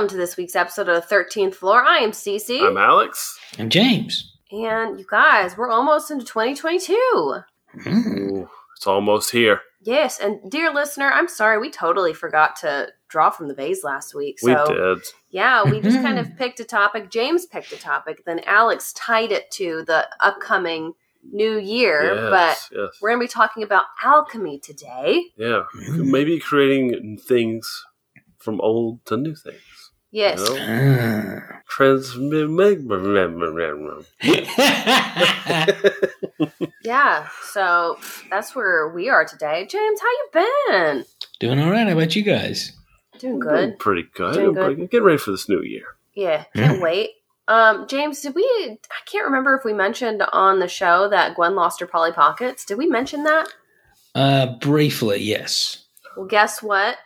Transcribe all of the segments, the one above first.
What's up? Hey, Welcome to this week's episode of the 13th Floor. I am Cece. I'm Alex. I'm James. and you guys, we're almost into 2022. Mm. Ooh, it's almost here. Yes, and dear listener, I'm sorry, we totally forgot to draw from the vase last week. We So, did. yeah, we just kind of picked a topic. James picked a topic, then Alex tied it to the upcoming new year. But Yes, yes. we're going to be talking about alchemy today. Yeah. Mm. Maybe creating things from old to new things. Yes. You know? Ah. Yeah, so that's where we are today. James, how you been? Doing all right. How about you guys? Doing good. Pretty good. Doing Pretty good. Getting ready for this new year. Yeah, can't Yeah. wait. Um, James, did we? I can't remember if we mentioned on the show that Gwen lost her Polly Pockets. Did we mention that? Uh, briefly, yes. Well, guess what?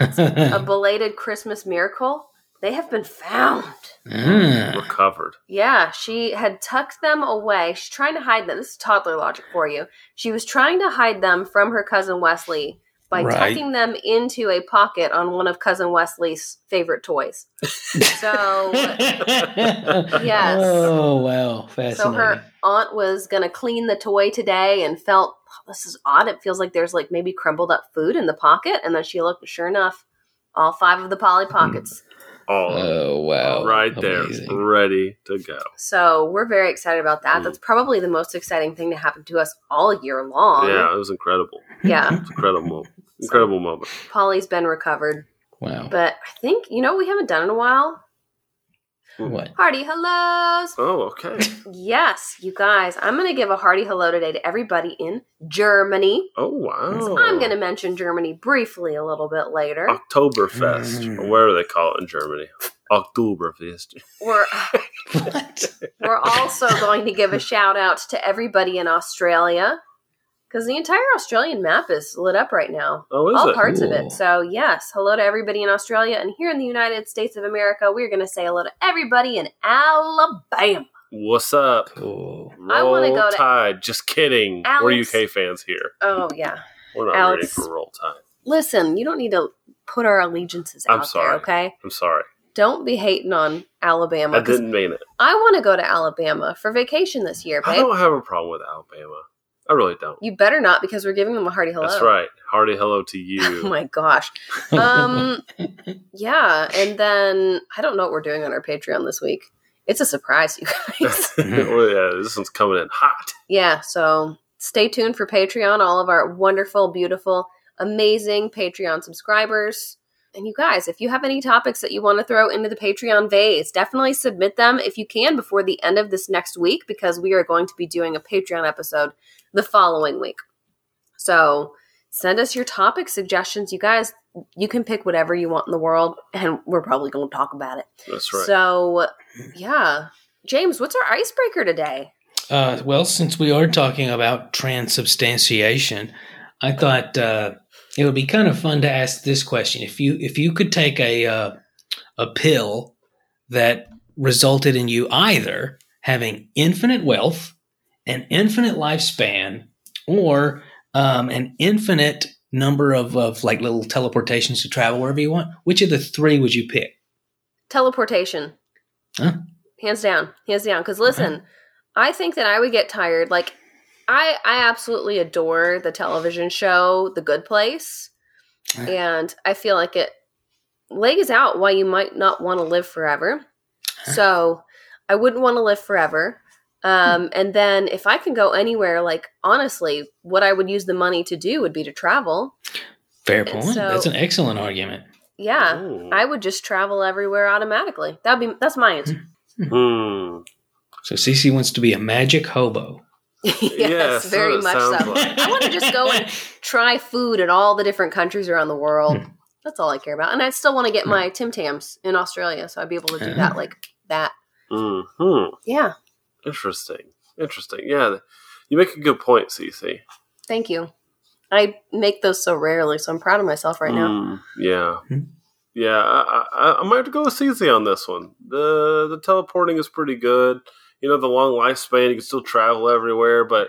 A belated Christmas miracle. They have been found. Ah. Recovered. Yeah, she had tucked them away. She's trying to hide them. This is toddler logic for you. She was trying to hide them from her cousin Wesley by Right. tucking them into a pocket on one of cousin Wesley's favorite toys. So Yes. Oh wow, fascinating. So her aunt was gonna clean the toy today and felt "Oh, this is odd. It feels like there's like maybe crumbled up food in the pocket, and then she looked. and Sure enough, all five of the Polly Pockets. All Oh wow! right there. Ready to go. So we're very excited about that. Mm. That's probably the most exciting thing to happen to us all year long. Yeah, it was incredible. Yeah. It's incredible. Incredible moment. Polly's been recovered, Wow. but I think you know what we haven't done in a while. What? Hearty hellos. Oh, okay. Yes, you guys. I'm gonna give a hearty hello today to everybody in Germany. Oh, wow. I'm going to mention Germany briefly a little bit later. Oktoberfest, Mm. or whatever they call it in Germany. Oktoberfest. We're we're also going to give a shout out to everybody in Australia because the entire Australian map is lit up right now. Oh, is All it? parts of it. So yes, hello to everybody in Australia, and here in the United States of America, we're going to say hello to everybody in Alabama. What's up? Cool. I wanna Roll go to- Tide. Just kidding. Alex- We're UK fans here. Oh yeah, We're not Alex- ready for Roll Tide. listen, you don't need to put our allegiances out I'm sorry. there, okay? I'm sorry. Don't be hating on Alabama I didn't mean it. I want to go to Alabama for vacation this year, but I don't have a problem with Alabama. I really don't. You better not because we're giving them a hearty hello. That's right. Hearty hello to you. Oh my gosh. Um yeah, and then I don't know what we're doing on our Patreon this week. It's a surprise, you guys. well, yeah, this one's coming in hot. yeah, so stay tuned for Patreon, all of our wonderful, beautiful, amazing Patreon subscribers. And you guys, if you have any topics that you want to throw into the Patreon vase, definitely submit them if you can before the end of this next week because we are going to be doing a Patreon episode the following week. So send us your topic suggestions. You guys, you can pick whatever you want in the world, and we're probably going to talk about it. That's right. So, yeah. James, what's our icebreaker today? Uh, well, since we are talking about transubstantiation, I thought uh, it would be kind of fun to ask this question: if you if you could take a uh, a pill that resulted in you either having infinite wealth, an infinite lifespan, or um, an infinite number of, of like little teleportations to travel wherever you want, which of the three would you pick? Teleportation. Huh? Hands down. Hands down. Because listen, I think that I would get tired. Like, I, I absolutely adore the television show The Good Place. And I feel like it lays out why you might not want to live forever. So I wouldn't want to live forever. Um, and then if I can go anywhere, like honestly, what I would use the money to do would be to travel. Fair point. so- That's an excellent argument. Yeah. Ooh. I would just travel everywhere automatically. That'd be that's my answer. Hmm. So Cece wants to be a magic hobo. yes, Yes, very that's what it much so. like. I want to just go and try food in all the different countries around the world. Hmm. That's all I care about. And I still want to get my Tim Tams in Australia, so I'd be able to do Ah. that like that. Hmm. Yeah. Interesting. Interesting. Yeah. You make a good point, Cece. Thank you. I make those so rarely, so I'm proud of myself right now. Mm, yeah. Hmm. Yeah, I, I, I might have to go with Cece on this one. The the teleporting is pretty good. You know, the long lifespan, you can still travel everywhere, but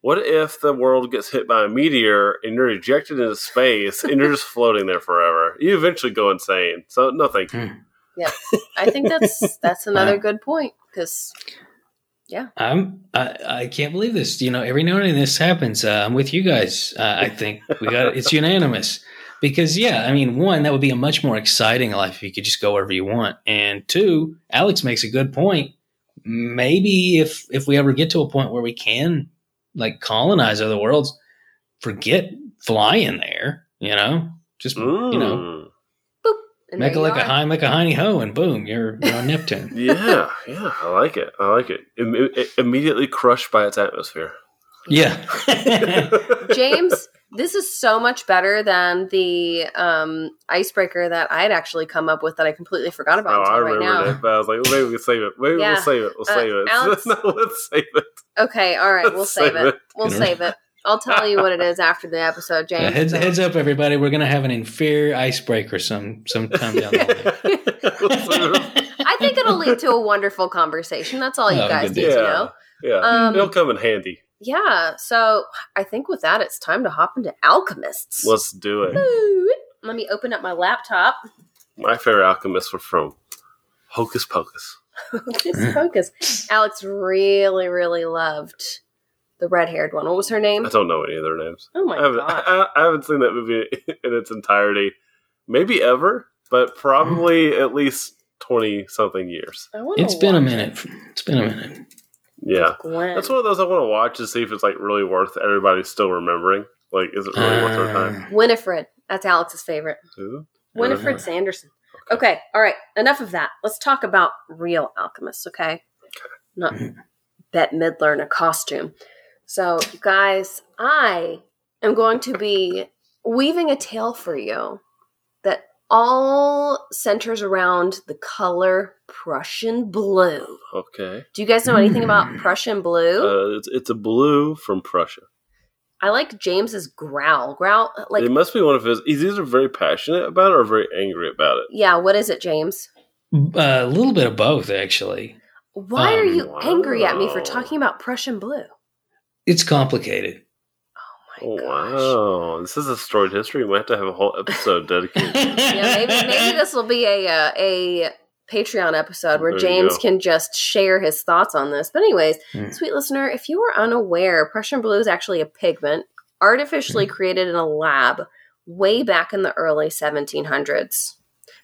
what if the world gets hit by a meteor and you're ejected into space and you're just floating there forever? You eventually go insane. So no, thank you. Yeah, I think that's that's another Wow. good point because yeah, I'm I, I can't believe this. You know, every now and then this happens. Uh, I'm with you guys. Uh, I think we got it's unanimous because yeah, I mean, one that would be a much more exciting life if you could just go wherever you want, and two, Alex makes a good point. Maybe if if we ever get to a point where we can like colonize other worlds, forget flying there. You know, just you know, Mm. and make it there you like a are. high, make a hiney ho, and boom, you're, you're on Neptune. yeah, yeah, I like it. I like it. Im- immediately crushed by its atmosphere. yeah. James, this is so much better than the um, icebreaker that I had actually come up with that I completely forgot about. Oh, about I until right remember now. that, but I was like, well, maybe we can save it. Maybe Yeah. we'll save it. We'll Uh, save it. Alex- no, let's save it. Okay, all right, we'll save save it. it. We'll save it. I'll tell you what it is after the episode, Yeah, James. heads, So- heads up, everybody. We're gonna have an inferior icebreaker some sometime down the We'll save it. line. I think it'll lead to a wonderful conversation. That's all you Oh, guys good need deal. to Yeah. know. yeah, Um, it'll come in handy. Yeah, so I think with that, it's time to hop into Alchemists. Let's do it. Woo! Let me open up my laptop. My favorite alchemists were from Hocus Pocus. Hocus Pocus. Alex really, really loved the red-haired one. What was her name? I don't know any of their names. Oh my I haven't, god! I, I haven't seen that movie in its entirety, maybe ever, but probably at least twenty something years. I It's been a watch minute. It's been a minute. Yeah, it. Gwen. that's one of those I want to watch to see if it's like really worth everybody still remembering. Like, is it really worth our time? Uh, Winifred. That's Alex's favorite. Who? Winifred Sanderson. Okay, all right. Enough of that. Let's talk about real alchemists, okay? Not Bette Midler in a costume. So, you guys, I am going to be weaving a tale for you that all centers around the color Prussian blue. Okay, Do you guys know anything about Hmm. Prussian blue? uh, it's it's a blue from Prussia. I like James's growl. Growl, like, it must be one of his. He's either very passionate about it or very angry about it. yeah, what is it, James? a little bit of both, actually. Why are Um, you angry at me for talking about Prussian blue? It's complicated. My Oh, gosh. wow, this is a storied history. We might have to have a whole episode dedicated. Yeah, maybe maybe this will be a uh, a Patreon episode where There James go. can just share his thoughts on this. But anyways, Hmm. sweet listener, if you were unaware, Prussian blue is actually a pigment artificially created in a lab way back in the early 1700s.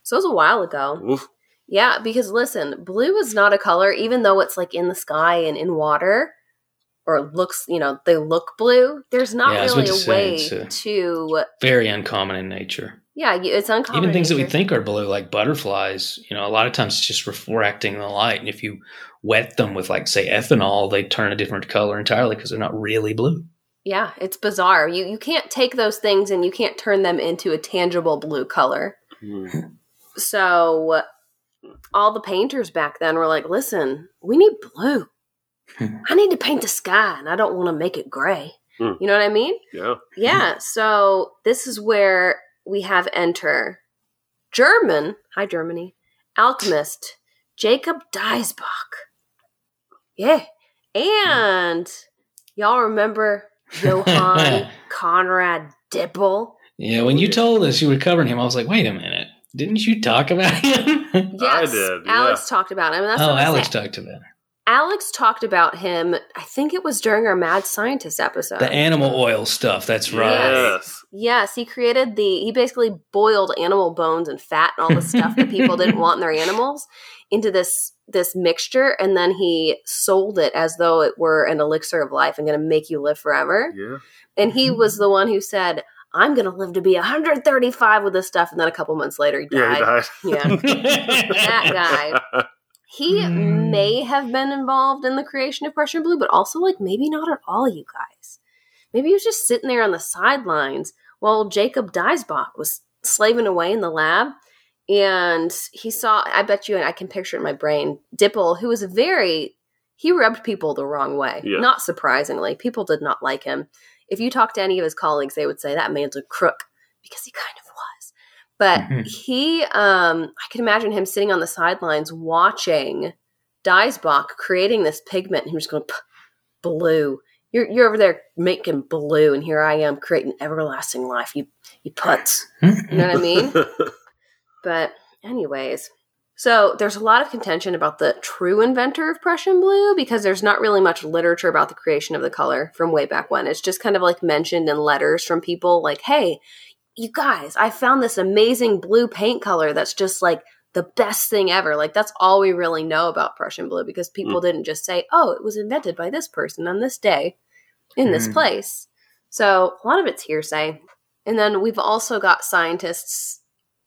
So it was a while ago. Oof. Yeah, because listen, blue is not a color, even though it's like in the sky and in water, or looks, you know, they look blue. There's not Yeah, really a to say, way it's, uh, to, Very uncommon in nature. yeah, it's uncommon. Even things that we think are blue, like butterflies, you know, a lot of times it's just refracting the light. And if you wet them with, like, say, ethanol, they turn a different color entirely because they're not really blue. Yeah, it's bizarre. You you can't take those things and you can't turn them into a tangible blue color. Hmm. So all the painters back then were like, "Listen, we need blue. I need to paint the sky and I don't want to make it gray." Hmm. You know what I mean? Yeah. Yeah, so this is where we have enter German, hi Germany, alchemist Jacob Diesbach. Yeah. And y'all remember Johann Konrad Dippel? Yeah, when you told us you were covering him, I was like, wait a minute. Didn't you talk about him? Yes, I did, yeah. Alex talked about him. That's oh, Alex said. talked about him. Alex talked about him. I think it was during our Mad Scientist episode. The animal oil stuff. That's right. Yes. Yes, he created the. He basically boiled animal bones and fat and all the stuff that people didn't want in their animals into this this mixture, and then he sold it as though it were an elixir of life and going to make you live forever. Yeah. And he was the one who said, "I'm going to live to be 135 with this stuff," and then a couple months later, he Yeah, he died. died. Yeah. That guy. He Hmm. may have been involved in the creation of Prussian Blue, but also like maybe not at all, you guys. Maybe he was just sitting there on the sidelines while Jacob Diesbach was slaving away in the lab. And he saw, I bet you, and I can picture it in my brain, Dippel, who was very, he rubbed people the wrong way. Yeah. Not surprisingly. People did not like him. If you talk to any of his colleagues, they would say that man's a crook because he kind of was. But Mhm. he, um, I can imagine him sitting on the sidelines watching Diesbach creating this pigment. And he was going, blue. You're you're over there making blue, and here I am creating everlasting life. You you putz. You know what I mean? But anyways, so there's a lot of contention about the true inventor of Prussian blue because there's not really much literature about the creation of the color from way back when. It's just kind of like mentioned in letters from people like, "Hey, you guys, I found this amazing blue paint color that's just like the best thing ever." Like that's all we really know about Prussian blue because people didn't just say, "Oh, it was invented by this person on this day in this Mm. place." So, a lot of it's hearsay. And then we've also got scientists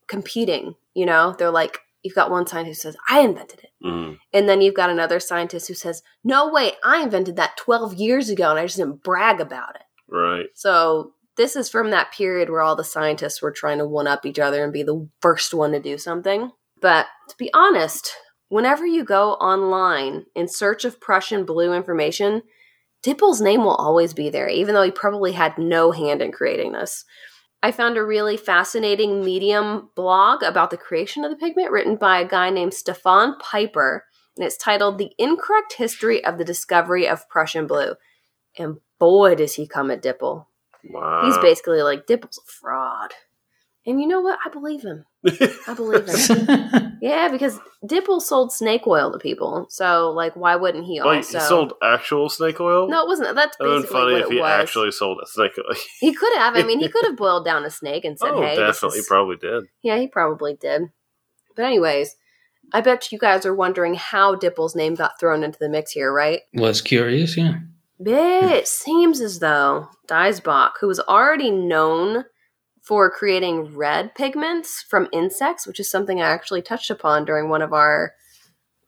competing. You know, they're like, you've got one scientist who says, I invented it. Mm. And then you've got another scientist who says, no way, I invented that 12 years ago and I just didn't brag about it. Right. So this is from that period where all the scientists were trying to one up each other and be the first one to do something. But to be honest, whenever you go online in search of Prussian blue information, Dippel's name will always be there, even though he probably had no hand in creating this. I found a really fascinating Medium blog about the creation of the pigment written by a guy named Stefan Piper, and it's titled The Incorrect History of the Discovery of Prussian Blue. And boy, does he come at Dippel. Wow. He's basically like, Dippel's a fraud. And you know what? I believe him. I believe him. yeah, because Dippel sold snake oil to people. So, like, why wouldn't he Wait, also? he sold actual snake oil? no, it wasn't. That's It would basically been funny what if it he was. actually sold a snake oil. He could have. I mean, he could have boiled down a snake and said, oh, "Hey, this definitely, is-" probably did. Yeah, he probably did. But anyways, I bet you guys are wondering how Dippel's name got thrown into the mix here, right? Was curious, yeah. It hmm. seems as though Diesbach, who was already known for creating red pigments from insects, which is something I actually touched upon during one of our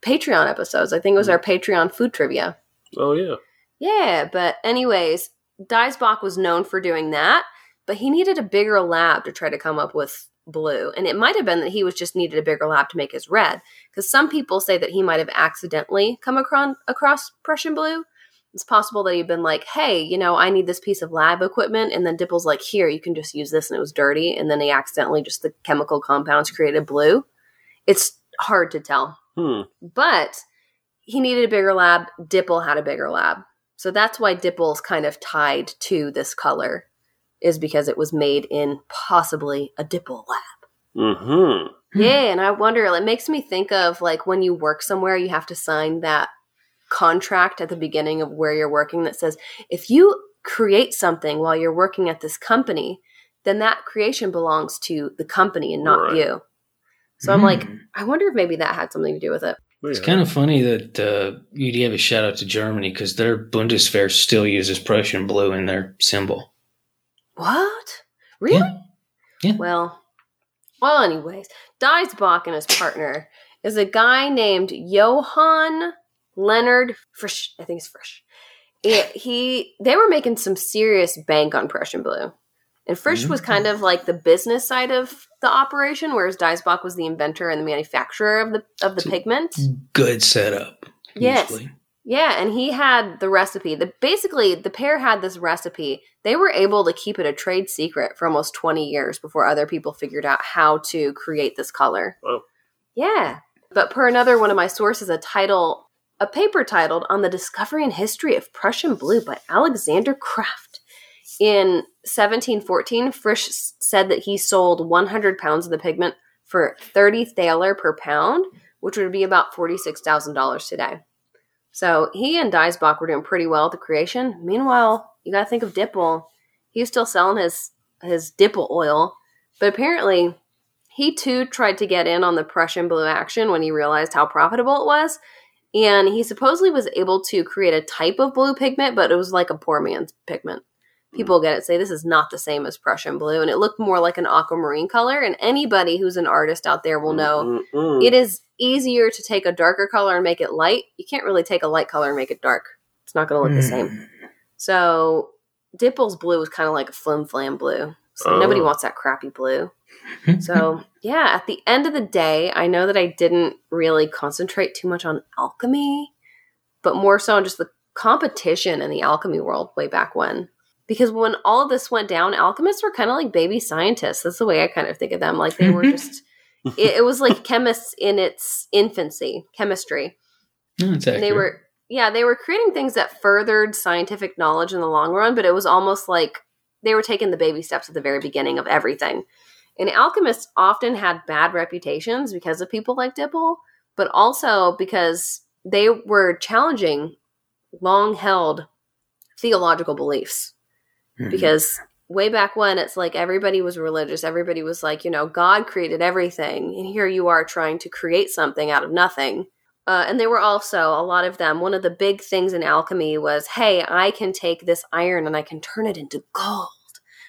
Patreon episodes. I think it was hmm. our Patreon food trivia. Oh yeah. Yeah, but anyways, Diesbach was known for doing that, but he needed a bigger lab to try to come up with blue. And it might have been that he was just needed a bigger lab to make his red. Because some people say that he might have accidentally come across, across Prussian blue. It's possible that he'd been like, hey, you know, I need this piece of lab equipment. And then Dippel's like, here, you can just use this. And it was dirty. And then he accidentally just the chemical compounds created blue. It's hard to tell. Hmm. But he needed a bigger lab. Dippel had a bigger lab. So that's why Dippel's kind of tied to this color, is because it was made in possibly a Dippel lab. Hmm. Yeah, and I wonder, it makes me think of like when you work somewhere, you have to sign that contract at the beginning of where you're working that says if you create something while you're working at this company, then that creation belongs to the company and not Right. you. So I'm like, Hmm. I wonder if maybe that had something to do with it. It's kind of funny that uh, you gave a shout out to Germany because their Bundeswehr still uses Prussian blue in their symbol. What? Really? Yeah. Yeah. Well, well, anyways, Diesbach and his partner is a guy named Johann Leonhard Frisch. I think it's Frisch. Yeah, he they were making some serious bank on Prussian blue. And Frisch was mm-hmm. kind of like the business side of the operation, whereas Diesbach was the inventor and the manufacturer of the of the So- pigment. Good setup. Yes. usually. Yeah, and he had the recipe. The basically the pair had this recipe. They were able to keep it a trade secret for almost 20 years before other people figured out how to create this color. Wow. Yeah. But per another one of my sources, a title a paper titled On the Discovery and History of Prussian Blue by Alexander Kraft. In 1714, Frisch said that he sold 100 pounds of the pigment for 30 thaler per pound, which would be about $46,000 today. So he and Diesbach were doing pretty well at the creation. Meanwhile, you got to think of Dippel. He was still selling his his Dippel oil, but apparently he too tried to get in on the Prussian blue action when he realized how profitable it was. And he supposedly was able to create a type of blue pigment, but it was like a poor man's pigment. People get it, say this is not the same as Prussian blue, and it looked more like an aquamarine color. And anybody who's an artist out there will know Mm-mm. it is easier to take a darker color and make it light. You can't really take a light color and make it dark. It's not going to look the same. Mm. So Dippel's blue is kind of like a flim flam blue. So Oh. nobody wants that crappy blue. Hmm? So yeah, at the end of the day, I know that I didn't really concentrate too much on alchemy, but more so on just the competition in the alchemy world way back when. Because when all of this went down, alchemists were kind of like baby scientists. That's the way I kind of think of them. Like they were just, it, it was like chemists in its infancy, chemistry oh, it's accurate. they were yeah, they were creating things that furthered scientific knowledge in the long run, but it was almost like they were taking the baby steps at the very beginning of everything. And alchemists often had bad reputations because of people like Dippel, but also because they were challenging long held theological beliefs. Mhm. Because way back when, it's like everybody was religious. Everybody was like, you know, God created everything. And here you are trying to create something out of nothing. Uh, and they were also, a lot of them, one of the big things in alchemy was, hey, I can take this iron and I can turn it into gold,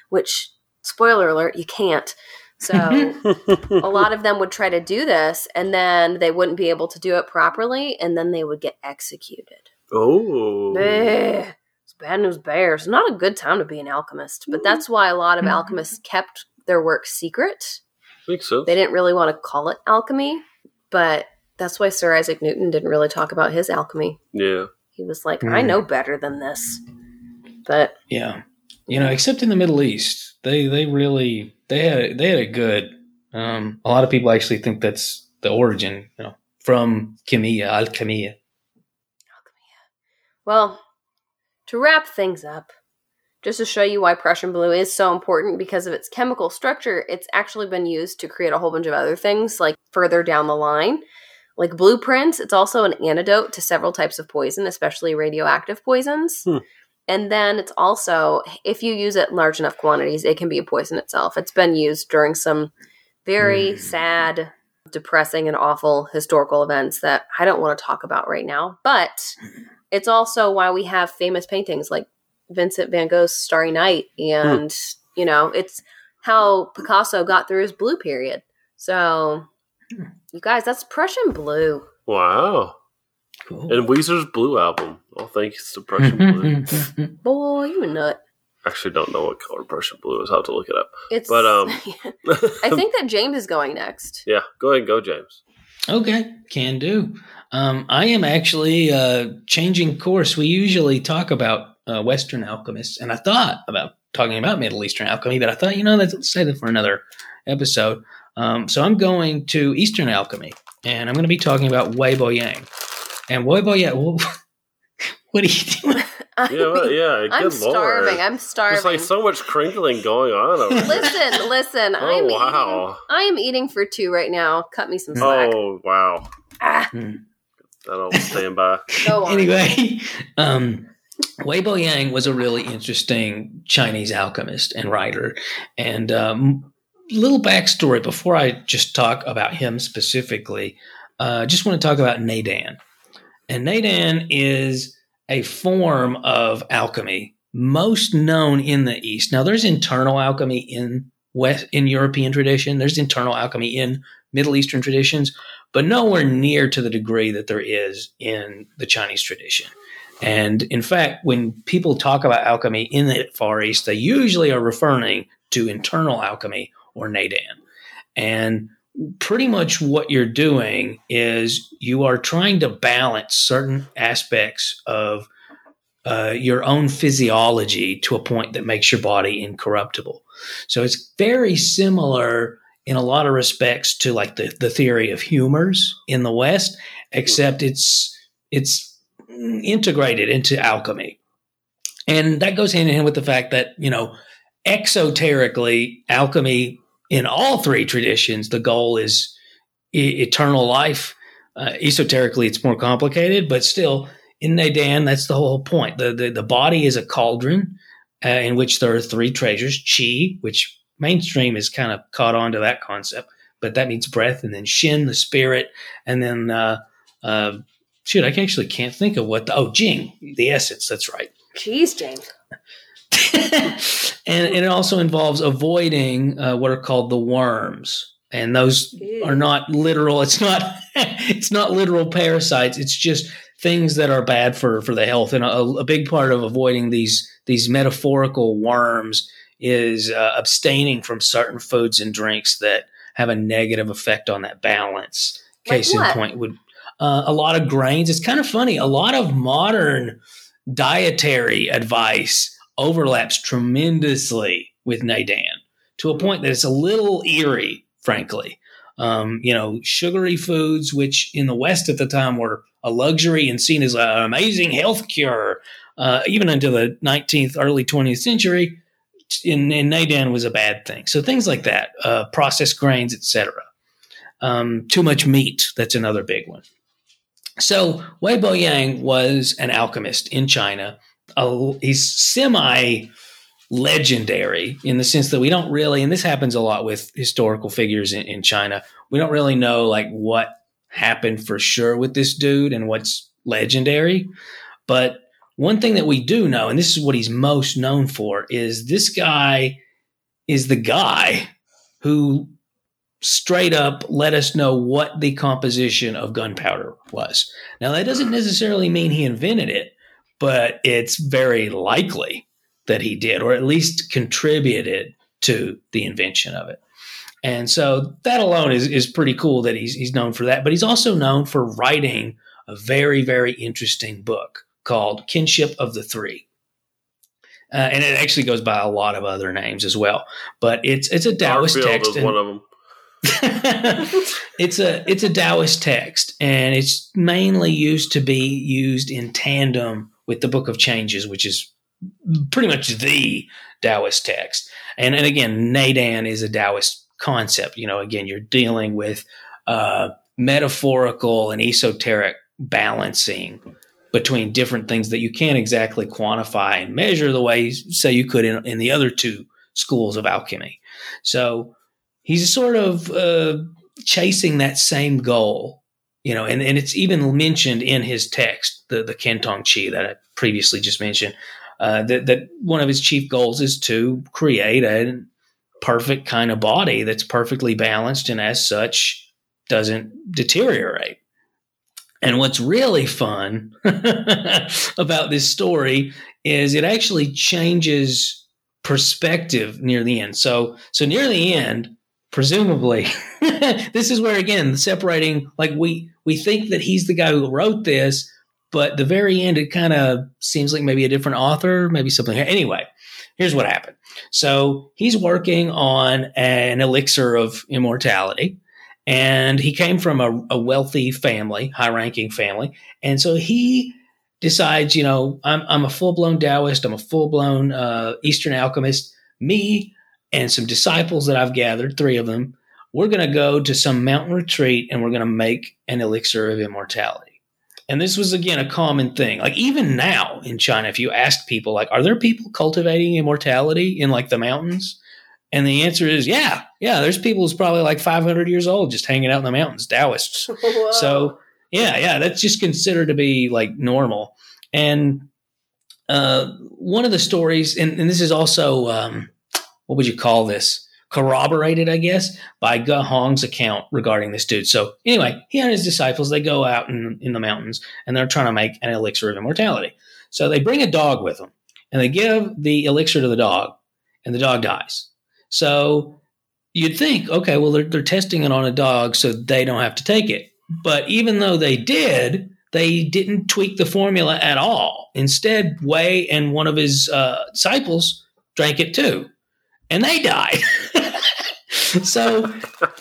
which, spoiler alert, you can't. So a lot of them would try to do this and then they wouldn't be able to do it properly and then they would get executed. oh, Bleh. It's bad news bears. Not a good time to be an alchemist, but that's why a lot of alchemists kept their work secret. makes sense. They didn't really want to call it alchemy, but that's why Sir Isaac Newton didn't really talk about his alchemy. Yeah, He was like, I Hmm. know better than this. But Yeah, you know, except in the Middle East, they they really they had they had a good. Um, a lot of people actually think that's the origin, you know, from chemia, alchemia. Well, to wrap things up, just to show you why Prussian blue is so important because of its chemical structure, it's actually been used to create a whole bunch of other things, like further down the line. Like blueprints, it's also an antidote to several types of poison, especially radioactive poisons. Hmm. And then it's also, if you use it in large enough quantities, it can be a poison itself. It's been used during some very Hmm. sad, depressing, and awful historical events that I don't want to talk about right now. But it's also why we have famous paintings like Vincent van Gogh's Starry Night. And, you know, it's how Picasso got through his blue period. So, you guys, that's Prussian blue. wow. Cool. And Weezer's Blue album. Well, thanks to Prussian Blue. Boy, you a nut. Actually, don't know what color Prussian Blue is. I'll have to look it up. It's, But, um, I think that James is going next. yeah, go ahead and go, James. Okay, can do. Um, I am actually uh, changing course. We usually talk about uh, Western alchemists, and I thought about talking about Middle Eastern alchemy, but I thought, you know, let's, let's save that for another episode. Um, so I'm going to Eastern alchemy, and I'm going to be talking about Wei Boyang. And Wei Boyang, well, what are you doing? I Yeah, well, yeah. Good I'm lord. starving. I'm starving. There's like so much crinkling going on over there. listen, listen. Oh, I'm wow. Eating, I am eating for two right now. Cut me some slack. Oh wow, Ah, that'll stand by. go on. anyway, um, Wei Boyang was a really interesting Chinese alchemist and writer. And um, little backstory before I just talk about him specifically, uh, just want to talk about Neidan. And Neidan is a form of alchemy most known in the East. Now, there's internal alchemy in West in European tradition. There's internal alchemy in Middle Eastern traditions, but nowhere near to the degree that there is in the Chinese tradition. And in fact, when people talk about alchemy in the Far East, they usually are referring to internal alchemy or Neidan. And pretty much what you're doing is you are trying to balance certain aspects of uh, your own physiology to a point that makes your body incorruptible. So it's very similar in a lot of respects to like the, the theory of humors in the West, except it's it's integrated into alchemy. And that goes hand in hand with the fact that, you know, exoterically, alchemy in all three traditions, the goal is e- eternal life. Uh, esoterically, it's more complicated, but still, in Neidan, that's the whole point. The, the, the body is a cauldron uh, in which there are three treasures chi, which mainstream has kind of caught on to that concept, but that means breath, and then shin, the spirit, and then, uh, uh, shoot, I actually can't think of what the, oh, jing, the essence, that's right. Jeez, James. and, and it also involves avoiding uh, what are called the worms. And those Ew. are not literal it's not it's not literal parasites. It's just things that are bad for for the health. And a, a big part of avoiding these these metaphorical worms is uh, abstaining from certain foods and drinks that have a negative effect on that balance. Like case in point would uh, a lot of grains. It's kind of funny. A lot of modern dietary advice overlaps tremendously with Neidan to a point that it's a little eerie, frankly. Um, you know, sugary foods, which in the West at the time were a luxury and seen as an amazing health cure, uh, even into the 19th, early 20th century, in, in Neidan was a bad thing. So things like that, uh, processed grains, etc. Um, too much meat, that's another big one. So Wei Boyang was an alchemist in China. Uh, he's semi legendary in the sense that we don't really, and this happens a lot with historical figures in, in China, we don't really know like what happened for sure with this dude and what's legendary. But one thing that we do know, and this is what he's most known for, is this guy is the guy who straight up let us know what the composition of gunpowder was. Now, that doesn't necessarily mean he invented it, but it's very likely that he did, or at least contributed to the invention of it. And so that alone is, is pretty cool that he's, he's known for that. But he's also known for writing a very, very interesting book called Kinship of the Three. Uh, and it actually goes by a lot of other names as well. But it's it's a Taoist text. is one of them. it's a it's a Taoist text, and it's mainly used to be used in tandem with the Book of Changes, which is pretty much the Taoist text. And and again, Neidan is a Taoist concept. You know, again, you're dealing with uh, metaphorical and esoteric balancing between different things that you can't exactly quantify and measure the way, say, you could in, in the other two schools of alchemy. So he's sort of uh, chasing that same goal, you know, and, and it's even mentioned in his text, the, the Cantong Qi that I previously just mentioned, uh, that, that one of his chief goals is to create a perfect kind of body that's perfectly balanced and as such doesn't deteriorate. And what's really fun about this story is it actually changes perspective near the end. So, so near the end, presumably, this is where again separating. Like we we think that he's the guy who wrote this, but the very end, it kind of seems like maybe a different author, maybe something. Anyway, here's what happened. So he's working on an elixir of immortality and he came from a, a wealthy family, high ranking family. And so he decides, you know, I'm, I'm a full blown Taoist, I'm a full blown uh, Eastern alchemist. Me and some disciples that I've gathered, three of them, we're going to go to some mountain retreat and we're going to make an elixir of immortality. And this was again a common thing. Like even now in China, if you ask people, like, are there people cultivating immortality in like the mountains? And the answer is, yeah, yeah. There's people who's probably like 500 years old just hanging out in the mountains, Taoists. so yeah, yeah, that's just considered to be like normal. And uh, one of the stories, and, and this is also um, what would you call this? Corroborated, I guess, by Ge Hong's account regarding this dude. So anyway, he and his disciples they go out in, in the mountains and they're trying to make an elixir of immortality. So they bring a dog with them and they give the elixir to the dog, and the dog dies. So you'd think, okay, well, they're, they're testing it on a dog so they don't have to take it. But even though they did, they didn't tweak the formula at all. Instead, Wei and one of his uh, disciples drank it too, and they died. so,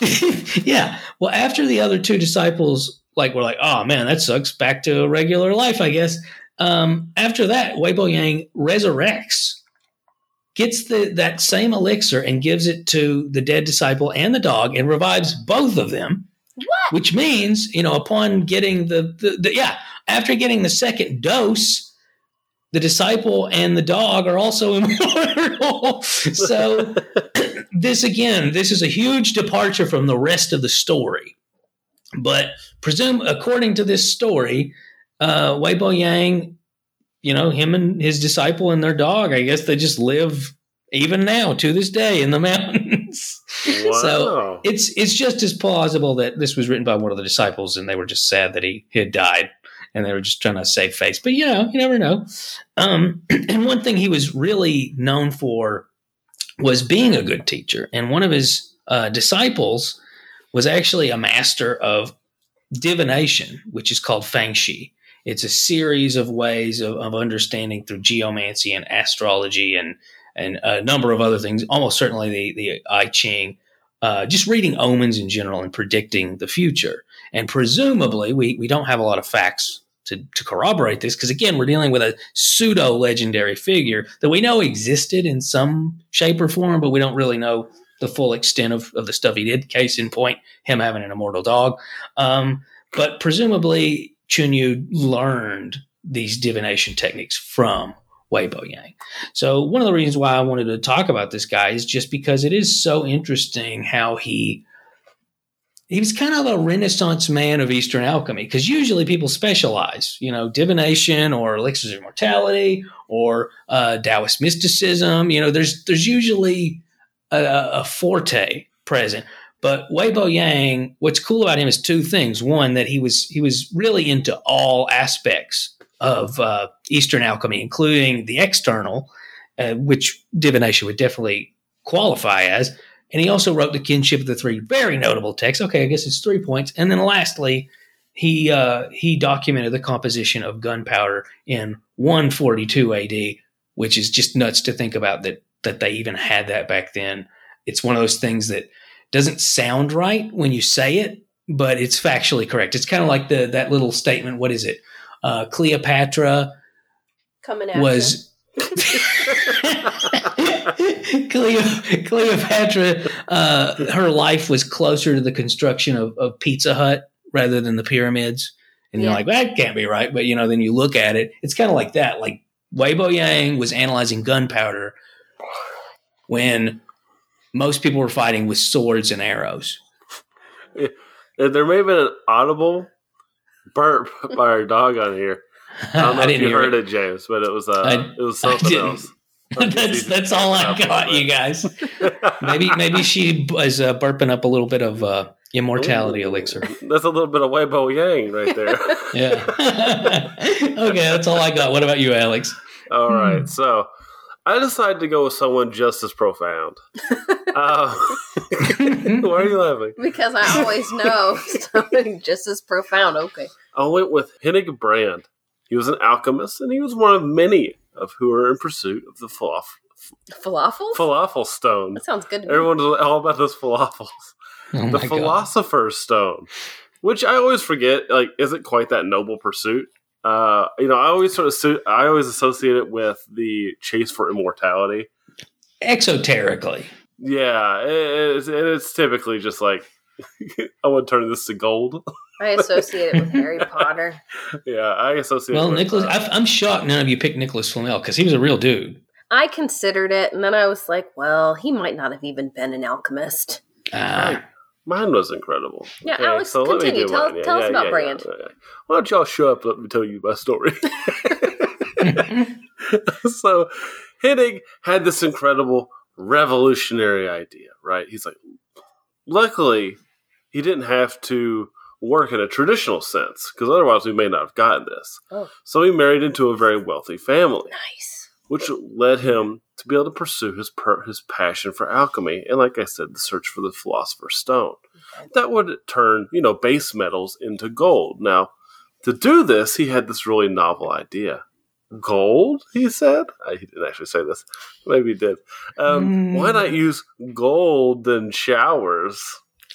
yeah. Well, after the other two disciples, like, were like, oh man, that sucks. Back to a regular life, I guess. Um, after that, Wei Boyang resurrects gets the, that same elixir and gives it to the dead disciple and the dog and revives both of them. What? Which means, you know, upon getting the, the, the yeah, after getting the second dose, the disciple and the dog are also immortal. so this again, this is a huge departure from the rest of the story. But presume, according to this story, uh, Wei Boyang you know, him and his disciple and their dog, I guess they just live even now to this day in the mountains. Wow. so it's it's just as plausible that this was written by one of the disciples and they were just sad that he had died and they were just trying to save face. But you know, you never know. Um, and one thing he was really known for was being a good teacher. And one of his uh, disciples was actually a master of divination, which is called Feng Shi. It's a series of ways of, of understanding through geomancy and astrology and and a number of other things. Almost certainly the the I Ching. uh, just reading omens in general and predicting the future. And presumably, we, we don't have a lot of facts to, to corroborate this because, again, we're dealing with a pseudo legendary figure that we know existed in some shape or form, but we don't really know the full extent of, of the stuff he did. Case in point, him having an immortal dog. Um, but presumably, Chunyu learned these divination techniques from Wei Boyang. So one of the reasons why I wanted to talk about this guy is just because it is so interesting how he he was kind of a renaissance man of Eastern alchemy because usually people specialize, you know, divination or elixirs of immortality or uh, Taoist mysticism. You know, there's there's usually a, a forte present. But Wei Boyang, what's cool about him is two things. One, that he was he was really into all aspects of uh, Eastern alchemy, including the external, uh, which divination would definitely qualify as. And he also wrote the Kinship of the Three, very notable texts. Okay, I guess it's three points. And then lastly, he uh, he documented the composition of gunpowder in 142 AD, which is just nuts to think about that that they even had that back then. It's one of those things that doesn't sound right when you say it, but it's factually correct. It's kind of like the that little statement. What is it? Uh, Cleopatra Coming at was Cleo, Cleopatra. Uh, her life was closer to the construction of, of Pizza Hut rather than the pyramids. And you're Yeah. like, that can't be right. But you know, then you look at it, it's kind of like that. Like Wei Boyang was analyzing gunpowder when most people were fighting with swords and arrows. And there may have been an audible burp by our dog on here. I don't know if didn't you hear heard it. it. James, but it was uh, I- it was something didn't. else. That's that's all I got, you guys. Maybe maybe she is uh, burping up a little bit of uh, immortality Ooh. elixir. That's a little bit of Wei Boyang right there. Yeah. okay, that's all I got. What about you, Alex? All right, Hmm. so I decided to go with someone just as profound. uh, why are you laughing? because I always know something just as profound. Okay. I went with Hennig Brand. He was an alchemist, and he was one of many of who are in pursuit of the falaf- Falafel? falafel stone. that sounds good to me. Everyone's all about those falafels. Oh the my God. philosopher's stone which i always forget like isn't quite that noble pursuit uh you know i always sort of su- i always associate it with the chase for immortality Exoterically. yeah it, it's, and it's typically just like i want to turn this to gold I associate it with Harry Potter. yeah i associate Well, it with, Nicholas, uh, I, I'm shocked none of you picked Nicholas Flamel because he was a real dude. I considered it, and then I was like, well, he might not have even been an alchemist. Ah, mine was incredible Yeah, Alex, continue. Tell- tell us about Brand. why don't y'all show up let me tell you my story so Hennig had this incredible revolutionary idea, right? He's like, luckily, he didn't have to work in a traditional sense because otherwise we may not have gotten this. Oh. So he married into a very wealthy family, Nice. which led him to be able to pursue his per- his passion for alchemy and, like I said, the search for the philosopher's stone. Okay. That would turn, you know, base metals into gold. Now, to do this, he had this really novel idea. Gold, he said. Uh, he didn't actually say this. Maybe he did. Um, Mm. Why not use golden showers?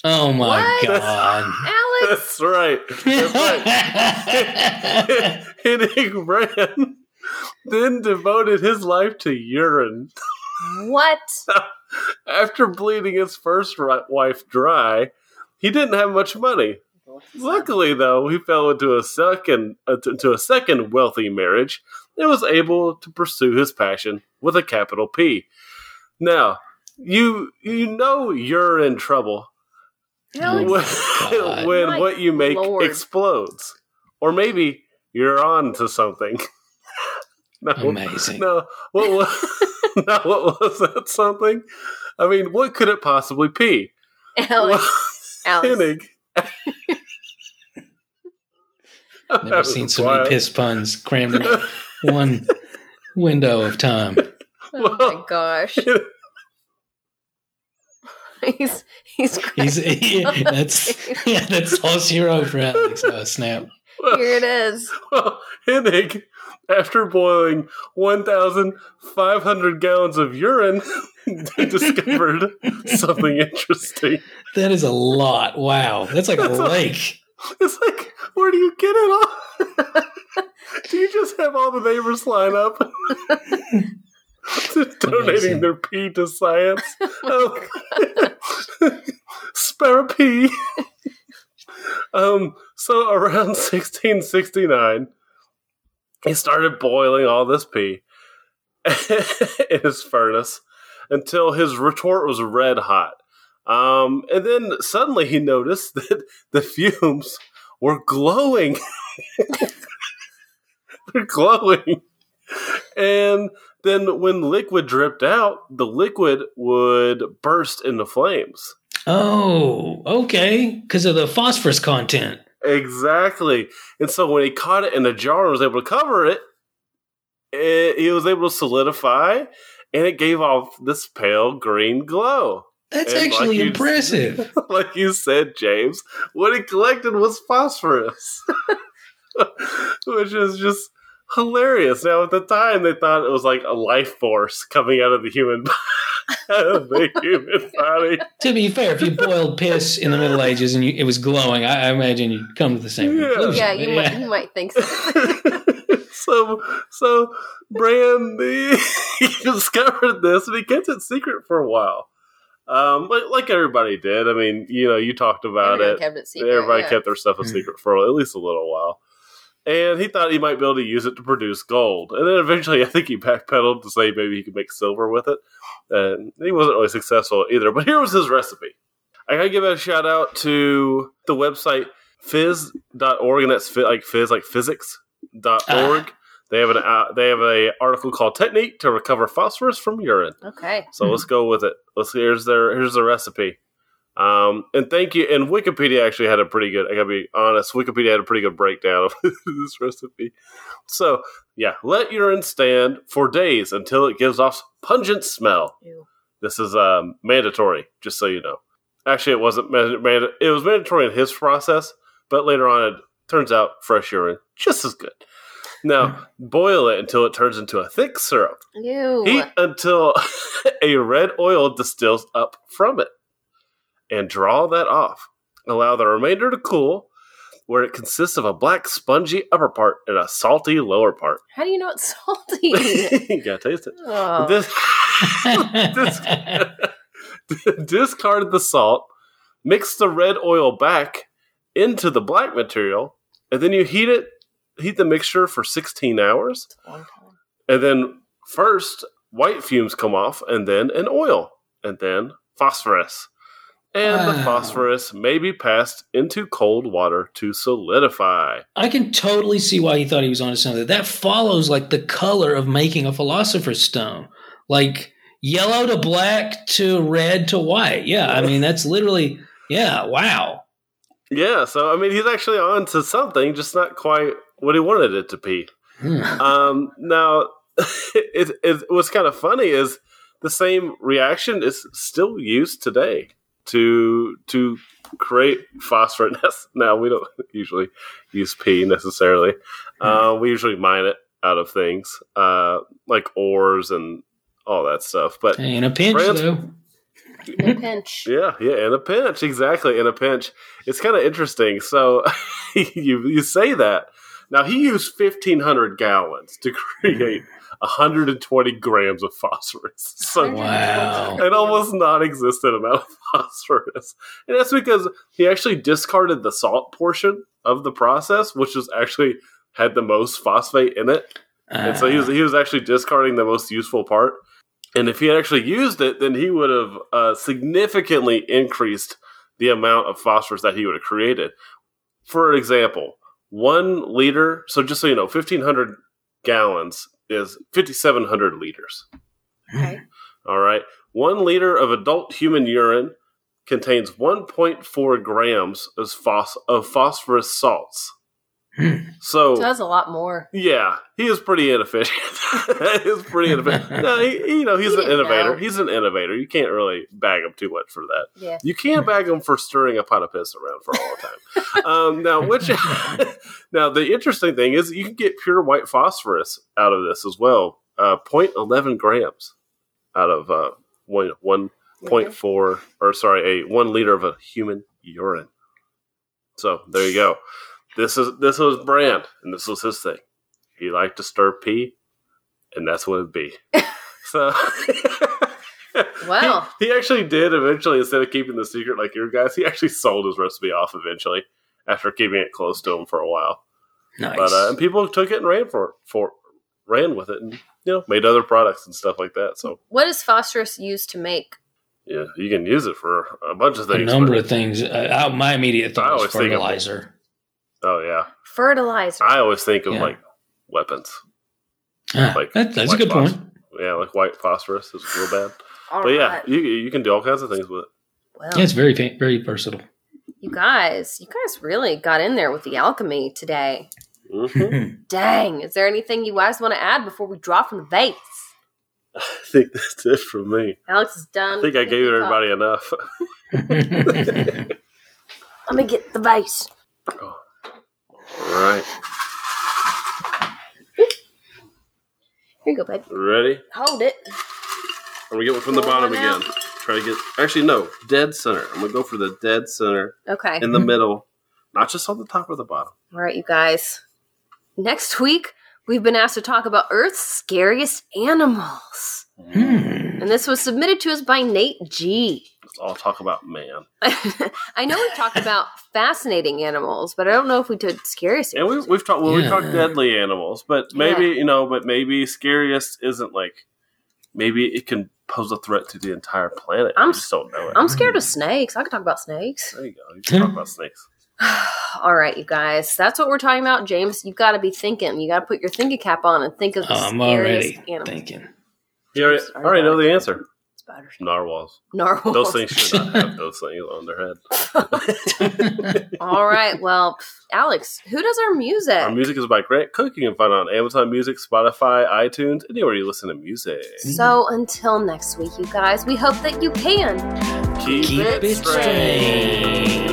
Oh my What? God. Alex, That's right. That's right. Hennig Brand then devoted his life to urine. what? After bleeding his first wife dry, he didn't have much money. Luckily, though, he fell into a second uh, into a second wealthy marriage and was able to pursue his passion with a capital P. Now, you you know you're in trouble Alex, when, when My what you make Lord. explodes, or maybe you're on to something. no, Amazing. no, what was no, what was that something? I mean, what could it possibly be? Alex, Alex. Never seen so wild. many piss puns crammed in one window of time. Oh Well- my gosh. He's he's, He's cracking up. that's yeah, that's all zero for Alex. Oh, snap. Well, Here it is. well, Hennig after boiling 1,500 gallons of urine, they discovered something interesting. That is a lot. Wow. That's like a That's a- lake. It's like, where do you get it all? do you just have all the neighbors line up? Donating their pee to science. Oh. Spare a pee. um, so around 1669, he started boiling all this pee in his furnace until his retort was red hot. Um, and then suddenly he noticed that the fumes were glowing. They're glowing. And then when liquid dripped out, the liquid would burst into flames. Oh, okay. Because of the phosphorus content. Exactly. And so when he caught it in a jar and was able to cover it, it he was able to solidify and it gave off this pale green glow. That's And actually like you- impressive. like you said, James, what he collected was phosphorus, which is just hilarious. Now, at the time, they thought it was like a life force coming out of the human, out of the human body. to be fair, if you boiled piss in the Middle Ages and you, it was glowing, I, I imagine you'd come to the same Yeah. conclusion. yeah, but you might you might think so. so, so Brand he, he discovered this, and he kept it secret for a while. Um, like, like everybody did. I mean, you know, you talked about Everyone it. kept it secret. Everybody yeah. kept their stuff a secret for at least a little while. And he thought he might be able to use it to produce gold. And then eventually, I think he backpedaled to say maybe he could make silver with it. And he wasn't really successful either. But here was his recipe. I gotta give a shout out to the website phys.org, and that's fi- like fizz, like physics.org. Ah. They have an uh, they have a article called "Technique to Recover Phosphorus from Urine." Okay. So let's go with it. Let's here's their here's the recipe. Um, and thank you. And Wikipedia actually had a pretty good. I gotta be honest. Wikipedia had a pretty good breakdown of this recipe. So yeah, let urine stand for days until it gives off pungent smell. Ew. This is um, mandatory, just so you know. Actually, it wasn't. Man- man- it was mandatory in his process, but later on, it turns out fresh urine just as good. Now, boil it until it turns into a thick syrup. Ew. Heat until a red oil distills up from it and draw that off. Allow the remainder to cool, where it consists of a black, spongy upper part and a salty lower part. How do you know it's salty? you gotta taste it. oh. This, discard the salt, mix the red oil back into the black material, and then you heat it. Heat the mixture for 16 hours. And then first, white fumes come off, and then an oil, and then phosphorus. And the phosphorus may be passed into cold water to solidify. I can totally see why he thought he was onto something. That follows like the color of making a philosopher's stone, like yellow to black to red to white. Yeah, I mean that's literally yeah. Wow. Yeah, so I mean, he's actually on to something, just not quite what he wanted it to be. Hmm. Um, now, it, it, what's kind of funny is the same reaction is still used today to to create phosphorus. Now we don't usually use P necessarily. Uh, we usually mine it out of things uh, like ores and all that stuff. But Hey, in a pinch Brand's- though. In a pinch. yeah, yeah, in a pinch, exactly. In a pinch, it's kind of interesting. So you you say that now he used fifteen hundred gallons to create hundred and twenty grams of phosphorus. So Wow. an almost non-existent amount of phosphorus, and that's because he actually discarded the salt portion of the process, which was actually had the most phosphate in it. And so he was, he was actually discarding the most useful part. And if he had actually used it, then he would have uh, significantly increased the amount of phosphorus that he would have created. For example, one liter, so just so you know, 1,500 gallons is 5,700 liters. Okay. All right. One liter of adult human urine contains 1.4 grams of, phos- of phosphorus salts. So So that's a lot more. yeah, he is pretty inefficient. he's pretty inefficient. No, he, you know, he's He an innovator. know. He's an innovator. You can't really bag him too much for that. Yeah. You can't bag him for stirring a pot of piss around for all the time. um, now, which now the interesting thing is you can get pure white phosphorus out of this as well. Uh, 0.11 grams out of uh, one one point four or sorry a one liter of a human urine. So there you go. This is this was Brand, and this was his thing. He liked to stir pee, and that's what it'd be. so. Wow. He, he actually did eventually, instead of keeping the secret like your guys, he actually sold his recipe off eventually after keeping it close to him for a while. Nice. But uh, and people took it and ran for for ran with it and you know made other products and stuff like that. So What is phosphorus used to make? yeah, you can use it for a bunch of things. a number of things. Uh, my immediate I thought was always think fertilizer. Oh yeah, Fertilizer. I always think of Yeah. like weapons. Ah, Like that, that's a good phos- point. Yeah, like white phosphorus is real bad. All but yeah, you you can do all kinds of things with it. Well, Yeah, it's very very versatile. you guys, you guys really got in there with the alchemy today. hmm Dang. Is there anything you guys want to add before we drop from the vase? I think that's it for me. Alex is done. I think I gave everybody enough. Let me get the vase. All right, Here you go, babe. ready? Hold it. I'm gonna get one from the Roll bottom one again. out. Try to get actually no dead center. I'm gonna go for the dead center Okay. in the middle, not just on the top or the bottom. All right, you guys. Next week, we've been asked to talk about Earth's scariest animals. Hmm. And this was submitted to us by Nate G. Let's all talk about man, I know we've talked about fascinating animals, but I don't know if we did scariest and we, we've talked well, we talked deadly animals, but maybe you know, but maybe scariest isn't like maybe it can pose a threat to the entire planet. I'm I just don't know it. I'm scared of snakes. I could talk about snakes. there you go. You can talk about snakes. All right, you guys. That's what we're talking about. James, You've got to be thinking. You got to put your thinking cap on and think of the Oh, I'm scariest already animal. thinking. You already, I already know the answer. Spiders. Narwhals. Narwhals. Those things should not have those things on their head. All right. Well, Alex, who does our music? Our music is by Grant Cook. You can find it on Amazon Music, Spotify, iTunes, anywhere you listen to music. so until next week, you guys, we hope that you can Keep, Keep it strange.